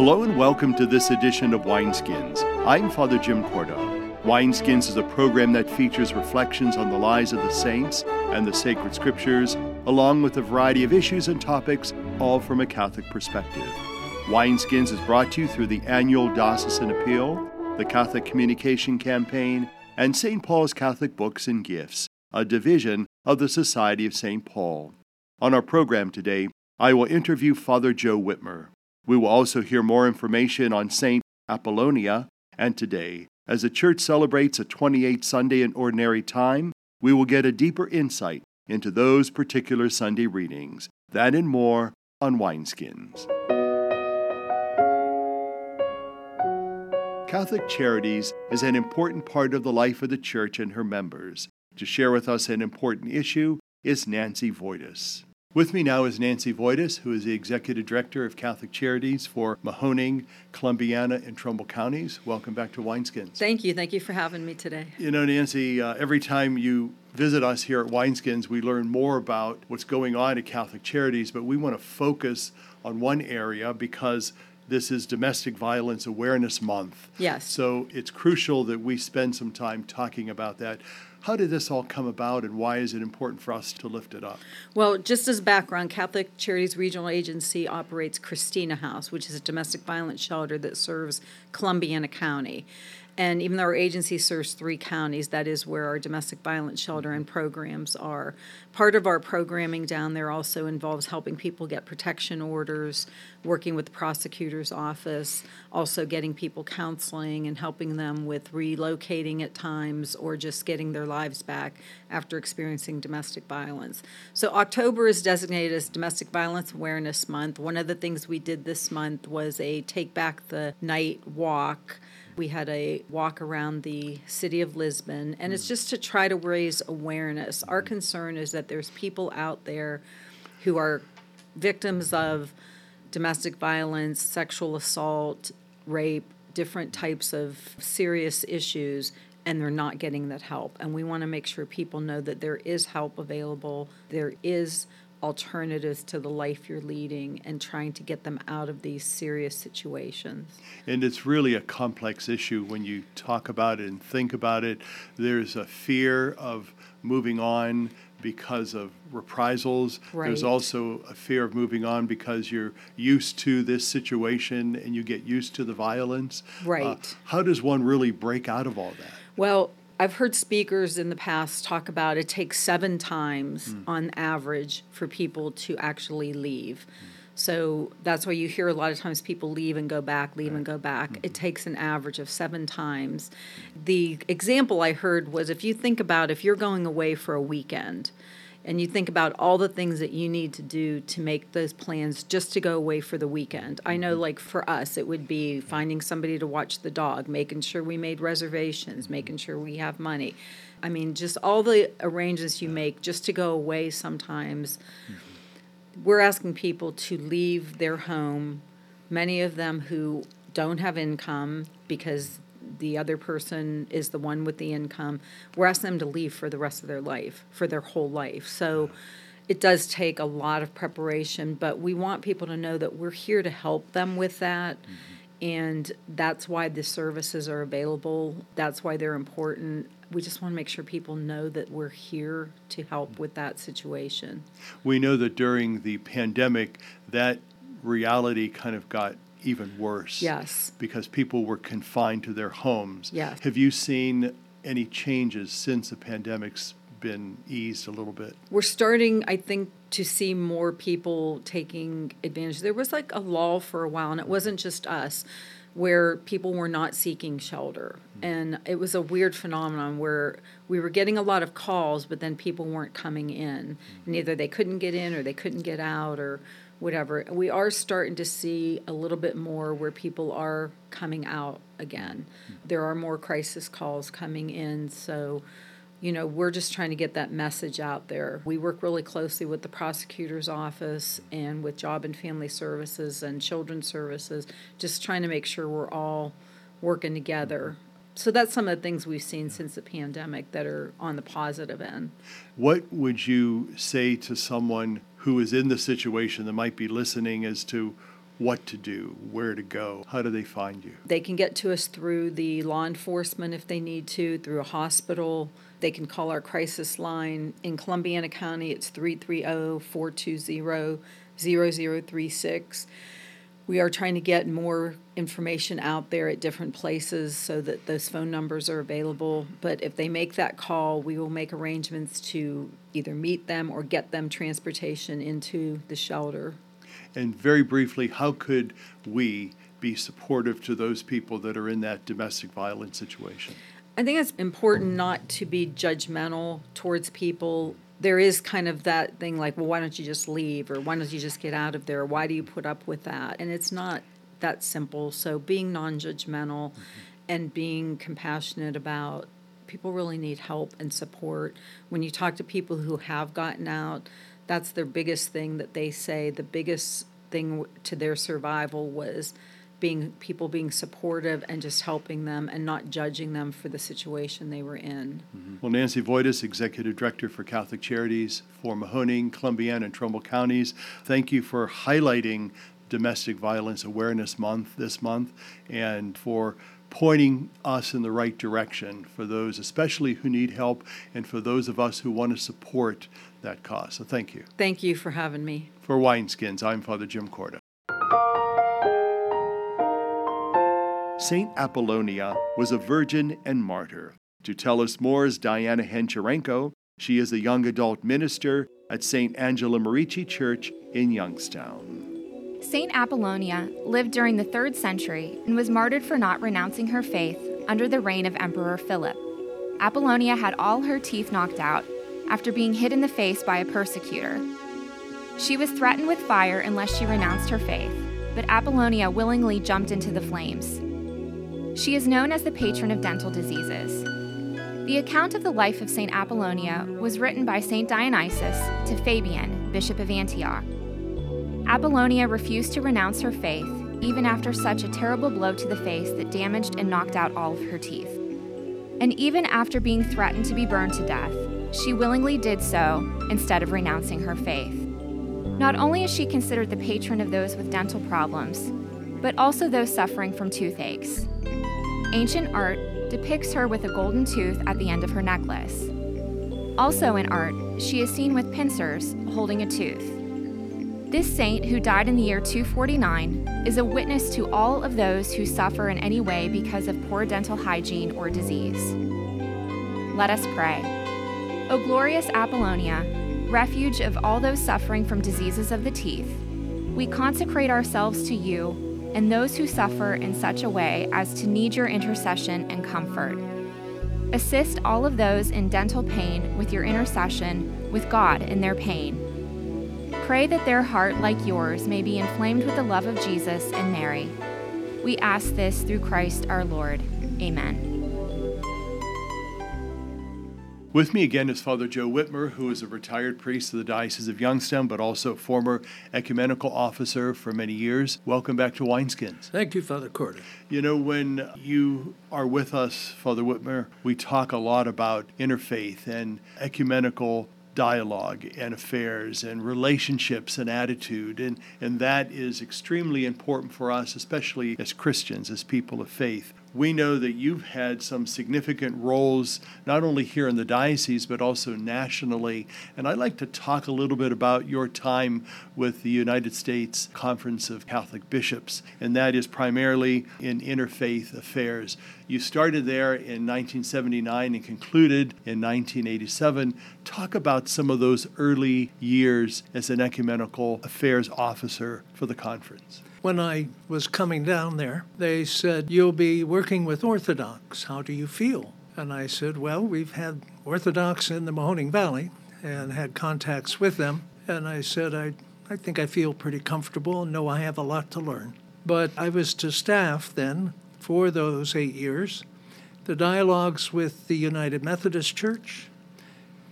Hello and welcome to this edition of Wineskins. I'm Father Jim Korda. Wineskins is a program that features reflections on the lives of the saints and the sacred scriptures, along with a variety of issues and topics, all from a Catholic perspective. Wineskins is brought to you through the annual Diocesan Appeal, the Catholic Communication Campaign, and St. Paul's Catholic Books and Gifts, a division of the Society of St. Paul. On our program today, I will interview Father Joe Witmer. We will also hear more information on St. Apollonia, and today, as the Church celebrates a 28th Sunday in Ordinary Time, we will get a deeper insight into those particular Sunday readings. That and more on Wineskins. Catholic Charities is an important part of the life of the Church and her members. To share with us an important issue is Nancy Voitus. With me now is Nancy Voitus, who is the Executive Director of Catholic Charities for Mahoning, Columbiana, and Trumbull counties. Welcome back to Wineskins. Thank you. Thank you for having me today. You know, Nancy, uh, every time you visit us here at Wineskins, we learn more about what's going on at Catholic Charities, but we want to focus on one area because this is Domestic Violence Awareness Month. Yes. So it's crucial that we spend some time talking about that. How did this all come about, and why is it important for us to lift it up? Well, just as background, Catholic Charities Regional Agency operates Christina House, which is a domestic violence shelter that serves Columbiana County. And even though our agency serves three counties, that is where our domestic violence shelter and programs are. Part of our programming down there also involves helping people get protection orders, working with the prosecutor's office, also getting people counseling and helping them with relocating at times or just getting their lives back after experiencing domestic violence. So, October is designated as Domestic Violence Awareness Month. One of the things we did this month was a Take Back the Night walk we had a walk around the city of Lisbon, and it's hmm. just to try to raise awareness. Our concern is that there's people out there who are victims of domestic violence, sexual assault, rape, different types of serious issues, and they're not getting that help. And we want to make sure people know that there is help available, there is alternatives to the life you're leading and trying to get them out of these serious situations. And it's really a complex issue when you talk about it and think about it. There's a fear of moving on because of reprisals. Right. There's also a fear of moving on because you're used to this situation and you get used to the violence. Right. Uh, how does one really break out of all that? Well, I've heard speakers in the past talk about it takes seven times mm. on average for people to actually leave. Mm. So that's why you hear a lot of times people leave and go back, leave right. and go back. Mm-hmm. It takes an average of seven times. The example I heard was if you think about if you're going away for a weekend, and you think about all the things that you need to do to make those plans just to go away for the weekend. I know, mm-hmm. like for us, it would be finding somebody to watch the dog, making sure we made reservations, making sure we have money. I mean, just all the arrangements you make just to go away sometimes. Mm-hmm. We're asking people to leave their home, many of them who don't have income because the other person is the one with the income. We're asking them to leave for the rest of their life, for their whole life. So it does take a lot of preparation, but we want people to know that we're here to help them with that. Mm-hmm. And that's why the services are available. That's why they're important. We just want to make sure people know that we're here to help with that situation. We know that during the pandemic, that reality kind of got even worse. Yes. Because people were confined to their homes. Yes. Have you seen any changes since the pandemic's been eased a little bit? We're starting, I think, to see more people taking advantage. There was like a lull for a while, and it wasn't just us, where people were not seeking shelter. Mm-hmm. And it was a weird phenomenon where we were getting a lot of calls, but then people weren't coming in. Mm-hmm. And either they couldn't get in or they couldn't get out or whatever. We are starting to see a little bit more where people are coming out again. Hmm. There are more crisis calls coming in, so you know, we're just trying to get that message out there. We work really closely with the prosecutor's office and with Job and Family Services and Children's Services, just trying to make sure we're all working together. Hmm. So that's some of the things we've seen since the pandemic that are on the positive end. What would you say to someone who is in the situation that might be listening as to what to do, where to go, how do they find you? They can get to us through the law enforcement if they need to, through a hospital. They can call our crisis line. In Columbiana County, it's 330 420 0036. We are trying to get more information out there at different places so that those phone numbers are available. But if they make that call, we will make arrangements to either meet them or get them transportation into the shelter. And very briefly, how could we be supportive to those people that are in that domestic violence situation? I think it's important not to be judgmental towards people. There is kind of that thing like, well, why don't you just leave? Or why don't you just get out of there? Why do you put up with that? And it's not that simple. So being non judgmental mm-hmm. and being compassionate about people really need help and support. When you talk to people who have gotten out, that's their biggest thing that they say. The biggest thing to their survival was being people being supportive and just helping them and not judging them for the situation they were in. Mm-hmm. Well, Nancy Voitus, Executive Director for Catholic Charities for Mahoning, Columbiana, and Trumbull counties, thank you for highlighting Domestic Violence Awareness Month this month and for pointing us in the right direction for those, especially who need help, and for those of us who want to support that cause. So thank you. Thank you for having me. For Wineskins, I'm Father Jim Korda. Saint Apollonia was a virgin and martyr. To tell us more is Diana Hancharenko. She is a young adult minister at St. Angela Merici Church in Youngstown. Saint Apollonia lived during the 3rd century and was martyred for not renouncing her faith under the reign of Emperor Philip. Apollonia had all her teeth knocked out after being hit in the face by a persecutor. She was threatened with fire unless she renounced her faith, but Apollonia willingly jumped into the flames. She is known as the patron of dental diseases. The account of the life of St. Apollonia was written by St. Dionysius to Fabian, Bishop of Antioch. Apollonia refused to renounce her faith, even after such a terrible blow to the face that damaged and knocked out all of her teeth. And even after being threatened to be burned to death, she willingly did so instead of renouncing her faith. Not only is she considered the patron of those with dental problems, but also those suffering from toothaches. Ancient art depicts her with a golden tooth at the end of her necklace. Also in art, she is seen with pincers holding a tooth. This saint, who died in the year 249, is a witness to all of those who suffer in any way because of poor dental hygiene or disease. Let us pray. O glorious Apollonia, refuge of all those suffering from diseases of the teeth, we consecrate ourselves to you and those who suffer in such a way as to need your intercession and comfort. Assist all of those in dental pain with your intercession with God in their pain. Pray that their heart, like yours, may be inflamed with the love of Jesus and Mary. We ask this through Christ our Lord. Amen. With me again is Father Joe Witmer, who is a retired priest of the Diocese of Youngstown, but also former ecumenical officer for many years. Welcome back to Wineskins. Thank you, Father Korda. You know, when you are with us, Father Witmer, we talk a lot about interfaith and ecumenical dialogue and affairs and relationships and attitude. And, and that is extremely important for us, especially as Christians, as people of faith we know that you've had some significant roles not only here in the diocese but also nationally. And I'd like to talk a little bit about your time with the United States Conference of Catholic Bishops, and that is primarily in interfaith affairs. You started there in 1979 and concluded in 1987. Talk about some of those early years as an ecumenical affairs officer for the conference. When I was coming down there, they said, You'll be working with Orthodox. How do you feel? And I said, Well, we've had Orthodox in the Mahoning Valley and had contacts with them. And I said, I, I think I feel pretty comfortable and know I have a lot to learn. But I was to staff then for those eight years the dialogues with the United Methodist Church,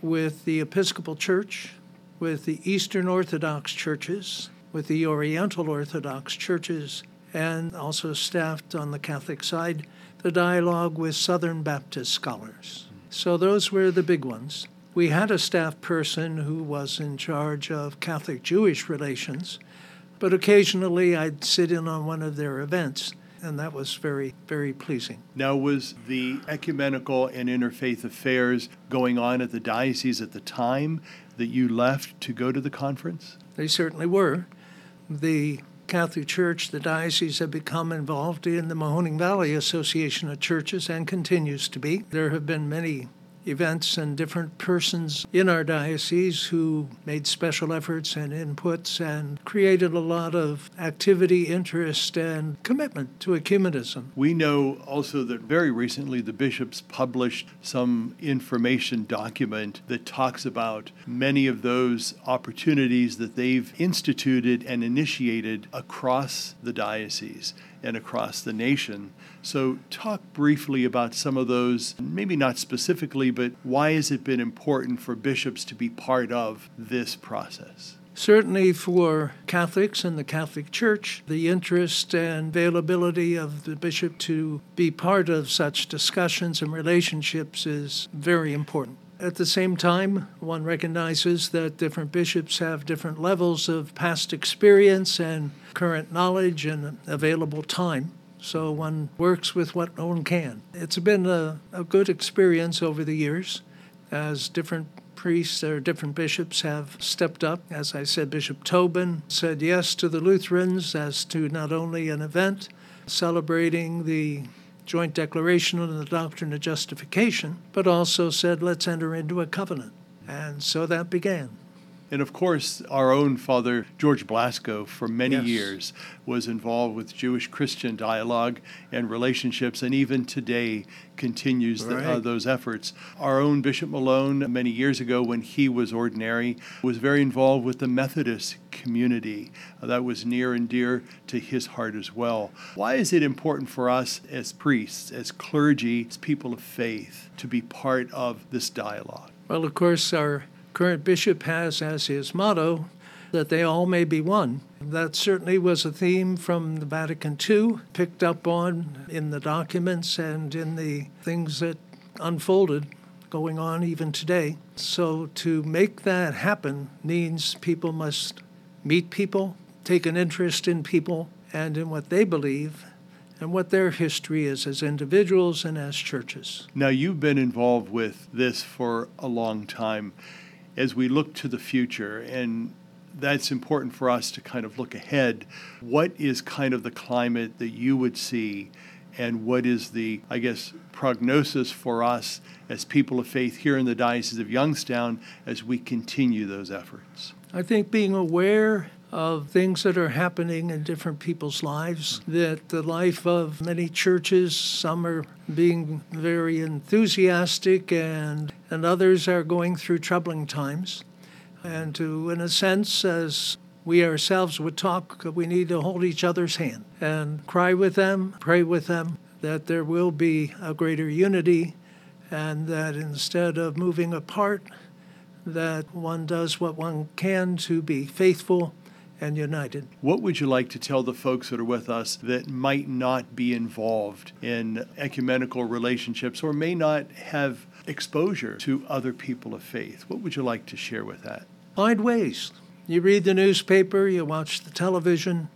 with the Episcopal Church, with the Eastern Orthodox churches, with the Oriental Orthodox churches and also staffed on the Catholic side the dialogue with Southern Baptist scholars. So those were the big ones. We had a staff person who was in charge of Catholic Jewish relations, but occasionally I'd sit in on one of their events and that was very, very pleasing. Now, was the ecumenical and interfaith affairs going on at the diocese at the time that you left to go to the conference? They certainly were. The Catholic Church, the diocese, have become involved in the Mahoning Valley Association of Churches and continues to be. There have been many events and different persons in our diocese who made special efforts and inputs and created a lot of activity, interest, and commitment to ecumenism. We know also that very recently the bishops published some information document that talks about many of those opportunities that they've instituted and initiated across the diocese and across the nation. So, talk briefly about some of those, maybe not specifically, but why has it been important for bishops to be part of this process? Certainly for Catholics and the Catholic Church, the interest and availability of the bishop to be part of such discussions and relationships is very important. At the same time, one recognizes that different bishops have different levels of past experience and current knowledge and available time. So one works with what one can. It's been a, a good experience over the years as different priests or different bishops have stepped up. As I said, Bishop Tobin said yes to the Lutherans as to not only an event celebrating the joint declaration on the doctrine of justification, but also said, let's enter into a covenant. And so that began. And of course, our own Father George Blasco, for many yes. years, was involved with Jewish Christian dialogue and relationships, and even today continues right. the, uh, those efforts. Our own Bishop Malone, many years ago when he was ordinary, was very involved with the Methodist community. Uh, that was near and dear to his heart as well. Why is it important for us as priests, as clergy, as people of faith, to be part of this dialogue? Well, of course, our current bishop has as his motto that they all may be one. That certainly was a theme from the Vatican II, picked up on in the documents and in the things that unfolded going on even today. So to make that happen means people must meet people, take an interest in people and in what they believe and what their history is as individuals and as churches. Now, you've been involved with this for a long time as we look to the future, and that's important for us to kind of look ahead. What is kind of the climate that you would see, and what is the, I guess, prognosis for us as people of faith here in the Diocese of Youngstown as we continue those efforts? I think being aware of things that are happening in different people's lives, that the life of many churches, some are being very enthusiastic and, and others are going through troubling times. And to, in a sense, as we ourselves would talk, we need to hold each other's hand and cry with them, pray with them that there will be a greater unity and that instead of moving apart, that one does what one can to be faithful and united. What would you like to tell the folks that are with us that might not be involved in ecumenical relationships or may not have exposure to other people of faith? What would you like to share with that? Find ways. You read the newspaper, you watch the television,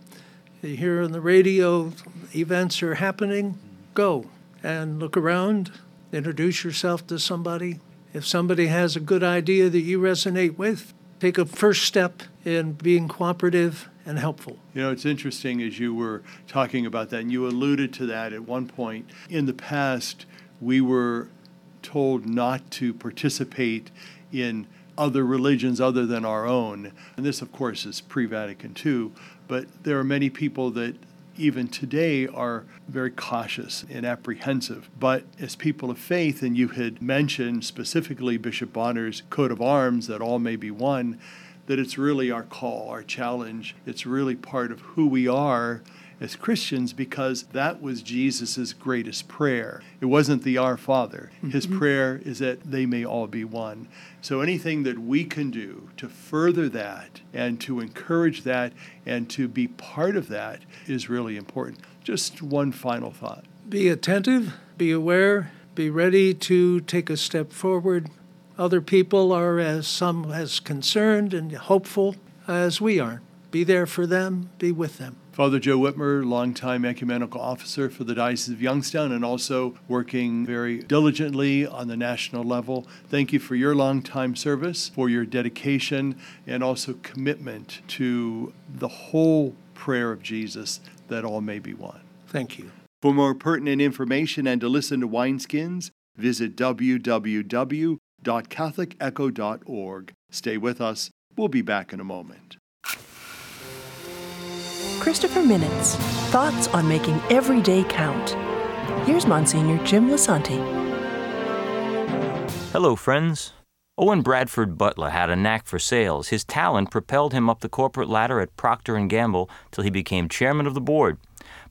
you hear on the radio events are happening. Go and look around, introduce yourself to somebody. If somebody has a good idea that you resonate with, take a first step in being cooperative and helpful. You know, it's interesting as you were talking about that, and you alluded to that at one point. In the past, we were told not to participate in other religions other than our own. And this, of course, is pre Vatican II, but there are many people that even today are very cautious and apprehensive. But as people of faith, and you had mentioned specifically Bishop Bonnar's coat of arms that all may be one, that it's really our call, our challenge. It's really part of who we are as Christians because that was Jesus' greatest prayer. It wasn't the Our Father. His mm-hmm. prayer is that they may all be one. So anything that we can do to further that and to encourage that and to be part of that is really important. Just one final thought. Be attentive, be aware, be ready to take a step forward. Other people are as some as concerned and hopeful as we are. be there for them, be with them. Father Joe Witmer, longtime ecumenical officer for the Diocese of Youngstown and also working very diligently on the national level. Thank you for your long-time service, for your dedication, and also commitment to the whole prayer of Jesus that all may be one. Thank you. For more pertinent information and to listen to Wineskins, visit www.catholicecho.org. Stay with us. We'll be back in a moment. Christopher Minutes Thoughts on Making Every Day Count. Here's Monsignor Jim Lisante. Hello, friends. Owen Bradford Butler had a knack for sales. His talent propelled him up the corporate ladder at Procter & Gamble till he became chairman of the board.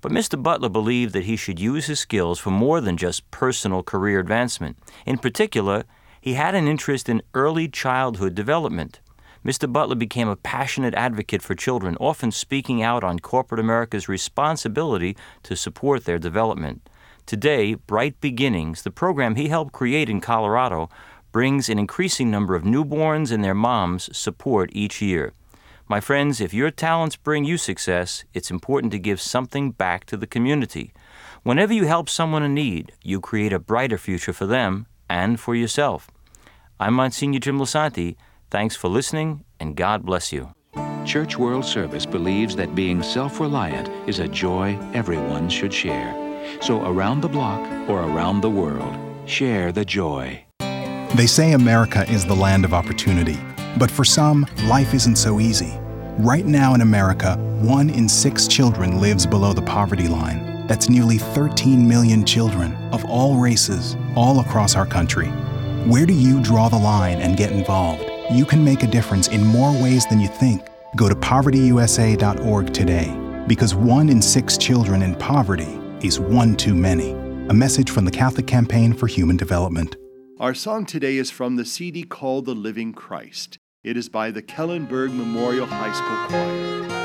But Mr. Butler believed that he should use his skills for more than just personal career advancement. In particular, he had an interest in early childhood development. Mr. Butler became a passionate advocate for children, often speaking out on corporate America's responsibility to support their development. Today, Bright Beginnings, the program he helped create in Colorado, brings an increasing number of newborns and their moms support each year. My friends, if your talents bring you success, it's important to give something back to the community. Whenever you help someone in need, you create a brighter future for them and for yourself. I'm Monsignor Jim Lisante. Thanks for listening, and God bless you. Church World Service believes that being self reliant is a joy everyone should share. So, around the block or around the world, share the joy. They say America is the land of opportunity, but for some, life isn't so easy. Right now in America, one in six children lives below the poverty line. That's nearly 13 million children of all races, all across our country. Where do you draw the line and get involved? You can make a difference in more ways than you think. Go to povertyusa.org today because one in six children in poverty is one too many. A message from the Catholic Campaign for Human Development. Our song today is from the CD called The Living Christ. It is by the Kellenberg Memorial High School Choir.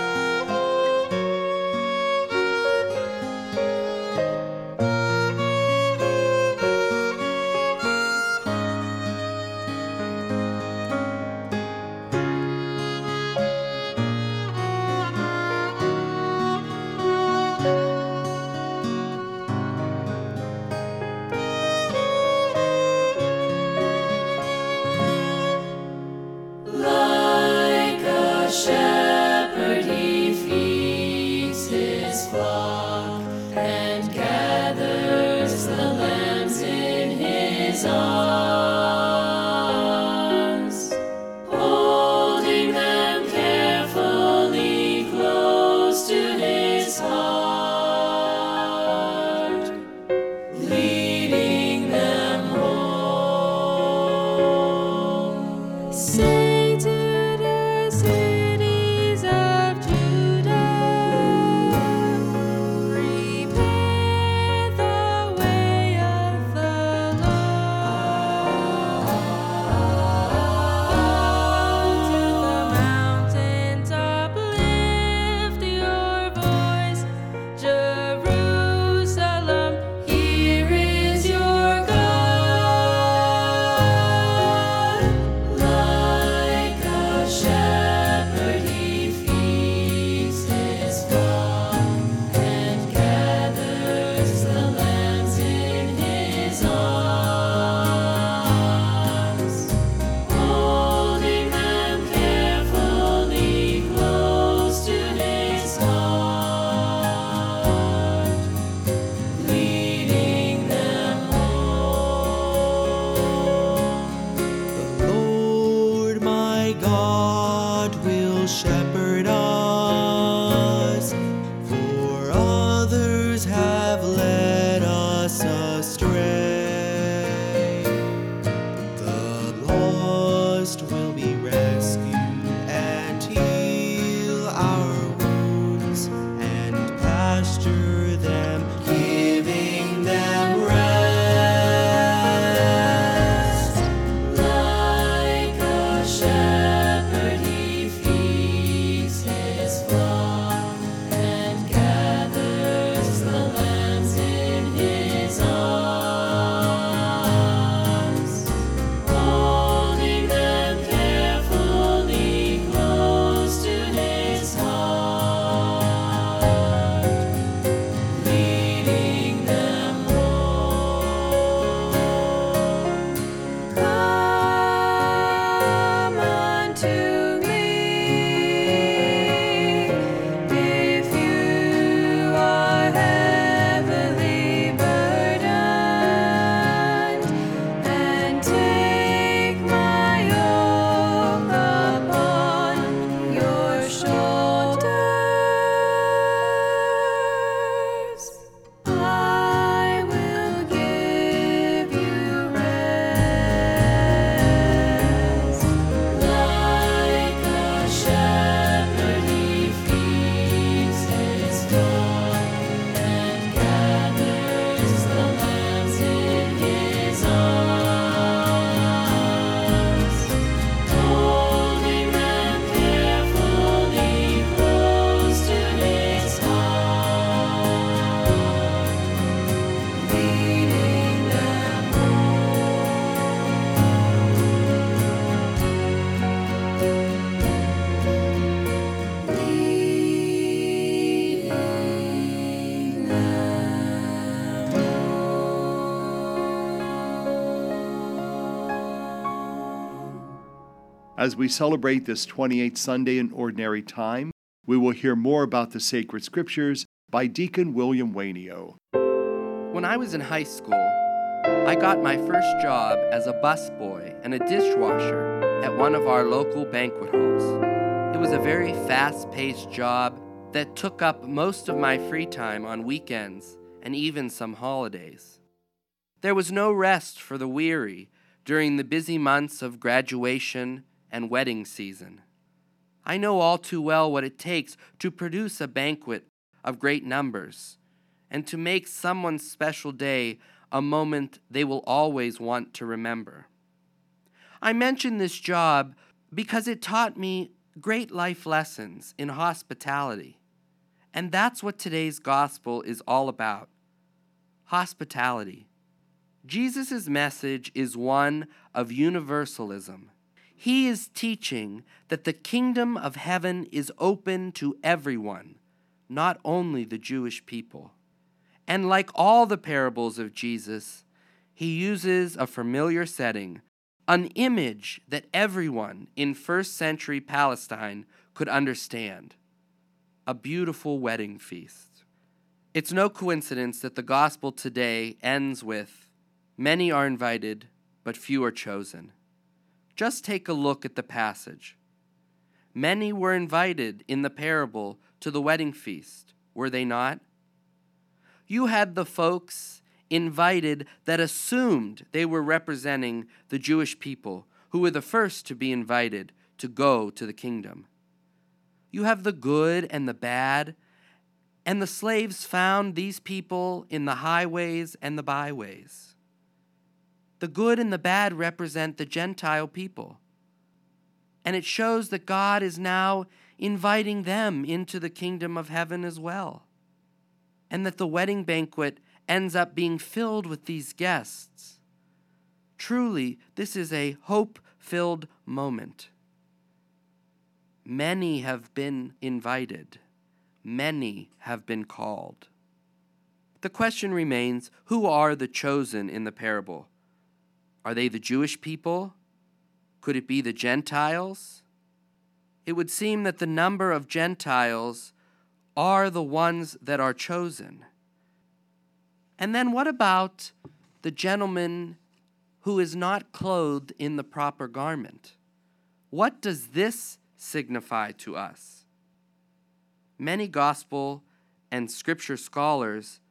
As we celebrate this 28th Sunday in Ordinary Time, we will hear more about the sacred scriptures by Deacon William Wainio. When I was in high school, I got my first job as a busboy and a dishwasher at one of our local banquet halls. It was a very fast paced job that took up most of my free time on weekends and even some holidays. There was no rest for the weary during the busy months of graduation and wedding season. I know all too well what it takes to produce a banquet of great numbers and to make someone's special day a moment they will always want to remember. I mention this job because it taught me great life lessons in hospitality. And that's what today's gospel is all about hospitality. Jesus' message is one of universalism. He is teaching that the kingdom of heaven is open to everyone, not only the Jewish people. And like all the parables of Jesus, he uses a familiar setting, an image that everyone in first century Palestine could understand a beautiful wedding feast. It's no coincidence that the gospel today ends with Many are invited, but few are chosen. Just take a look at the passage. Many were invited in the parable to the wedding feast, were they not? You had the folks invited that assumed they were representing the Jewish people, who were the first to be invited to go to the kingdom. You have the good and the bad, and the slaves found these people in the highways and the byways. The good and the bad represent the Gentile people. And it shows that God is now inviting them into the kingdom of heaven as well. And that the wedding banquet ends up being filled with these guests. Truly, this is a hope filled moment. Many have been invited, many have been called. The question remains who are the chosen in the parable? Are they the Jewish people? Could it be the Gentiles? It would seem that the number of Gentiles are the ones that are chosen. And then what about the gentleman who is not clothed in the proper garment? What does this signify to us? Many gospel and scripture scholars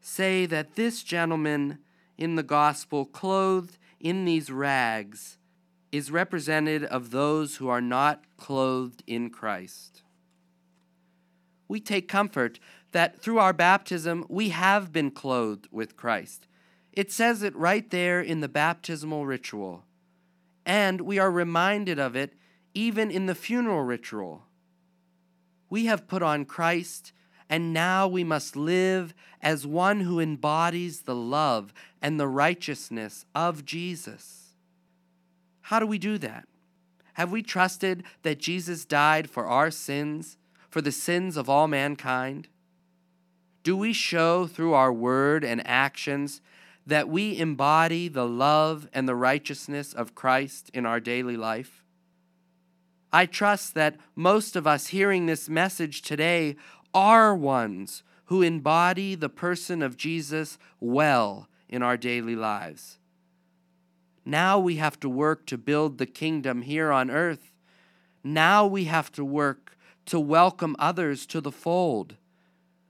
say that this gentleman in the gospel, clothed in these rags is represented of those who are not clothed in Christ. We take comfort that through our baptism we have been clothed with Christ. It says it right there in the baptismal ritual. And we are reminded of it even in the funeral ritual. We have put on Christ and now we must live as one who embodies the love and the righteousness of Jesus. How do we do that? Have we trusted that Jesus died for our sins, for the sins of all mankind? Do we show through our word and actions that we embody the love and the righteousness of Christ in our daily life? I trust that most of us hearing this message today are ones who embody the person of Jesus well in our daily lives. Now we have to work to build the kingdom here on earth. Now we have to work to welcome others to the fold.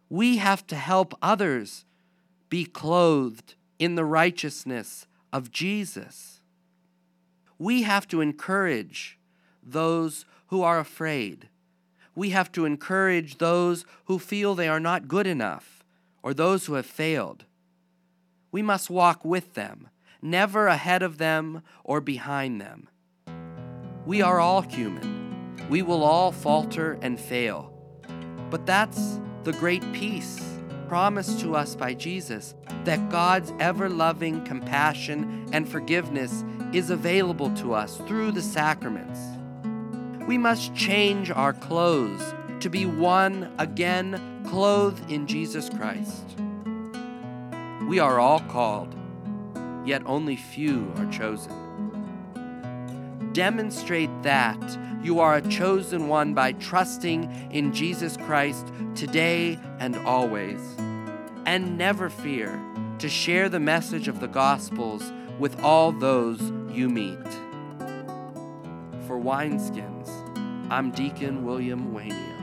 We have to help others be clothed in the righteousness of Jesus. We have to encourage those who are afraid we have to encourage those who feel they are not good enough or those who have failed. We must walk with them, never ahead of them or behind them. We are all human. We will all falter and fail. But that's the great peace promised to us by Jesus that God's ever loving compassion and forgiveness is available to us through the sacraments we must change our clothes to be one again, clothed in Jesus Christ. We are all called, yet only few are chosen. Demonstrate that you are a chosen one by trusting in Jesus Christ today and always. And never fear to share the message of the Gospels with all those you meet. For Wineskins, I'm Deacon William Wainio.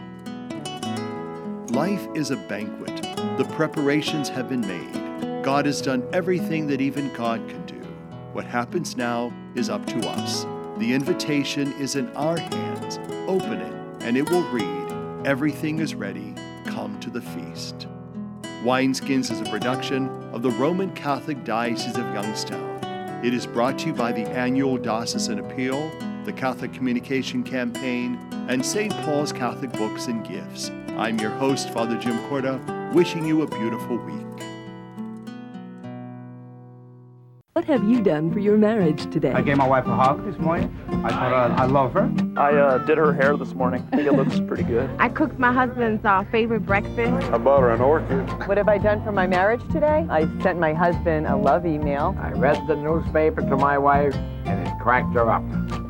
Life is a banquet. The preparations have been made. God has done everything that even God can do. What happens now is up to us. The invitation is in our hands. Open it, and it will read Everything is ready. Come to the feast. Wineskins is a production of the Roman Catholic Diocese of Youngstown. It is brought to you by the annual Diocesan Appeal, the Catholic Communication Campaign, and St. Paul's Catholic Books and Gifts. I'm your host, Father Jim Korda, wishing you a beautiful week. What have you done for your marriage today? I gave my wife a hug this morning. I told her I love her. I uh, did her hair this morning. I think it looks pretty good. I cooked my husband's uh, favorite breakfast. I bought her an orchid. What have I done for my marriage today? I sent my husband a love email. I read the newspaper to my wife, and it cracked her up.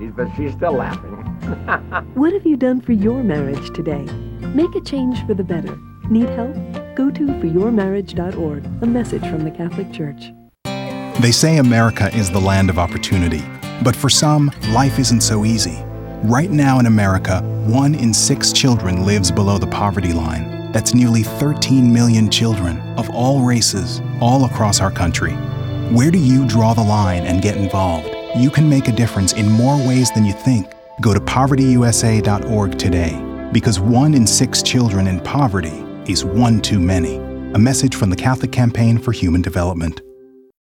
She's, but she's still laughing. what have you done for your marriage today? Make a change for the better. Need help? Go to foryourmarriage.org, a message from the Catholic Church. They say America is the land of opportunity, but for some, life isn't so easy. Right now in America, one in six children lives below the poverty line. That's nearly 13 million children of all races, all across our country. Where do you draw the line and get involved? You can make a difference in more ways than you think. Go to povertyusa.org today, because one in six children in poverty is one too many. A message from the Catholic Campaign for Human Development.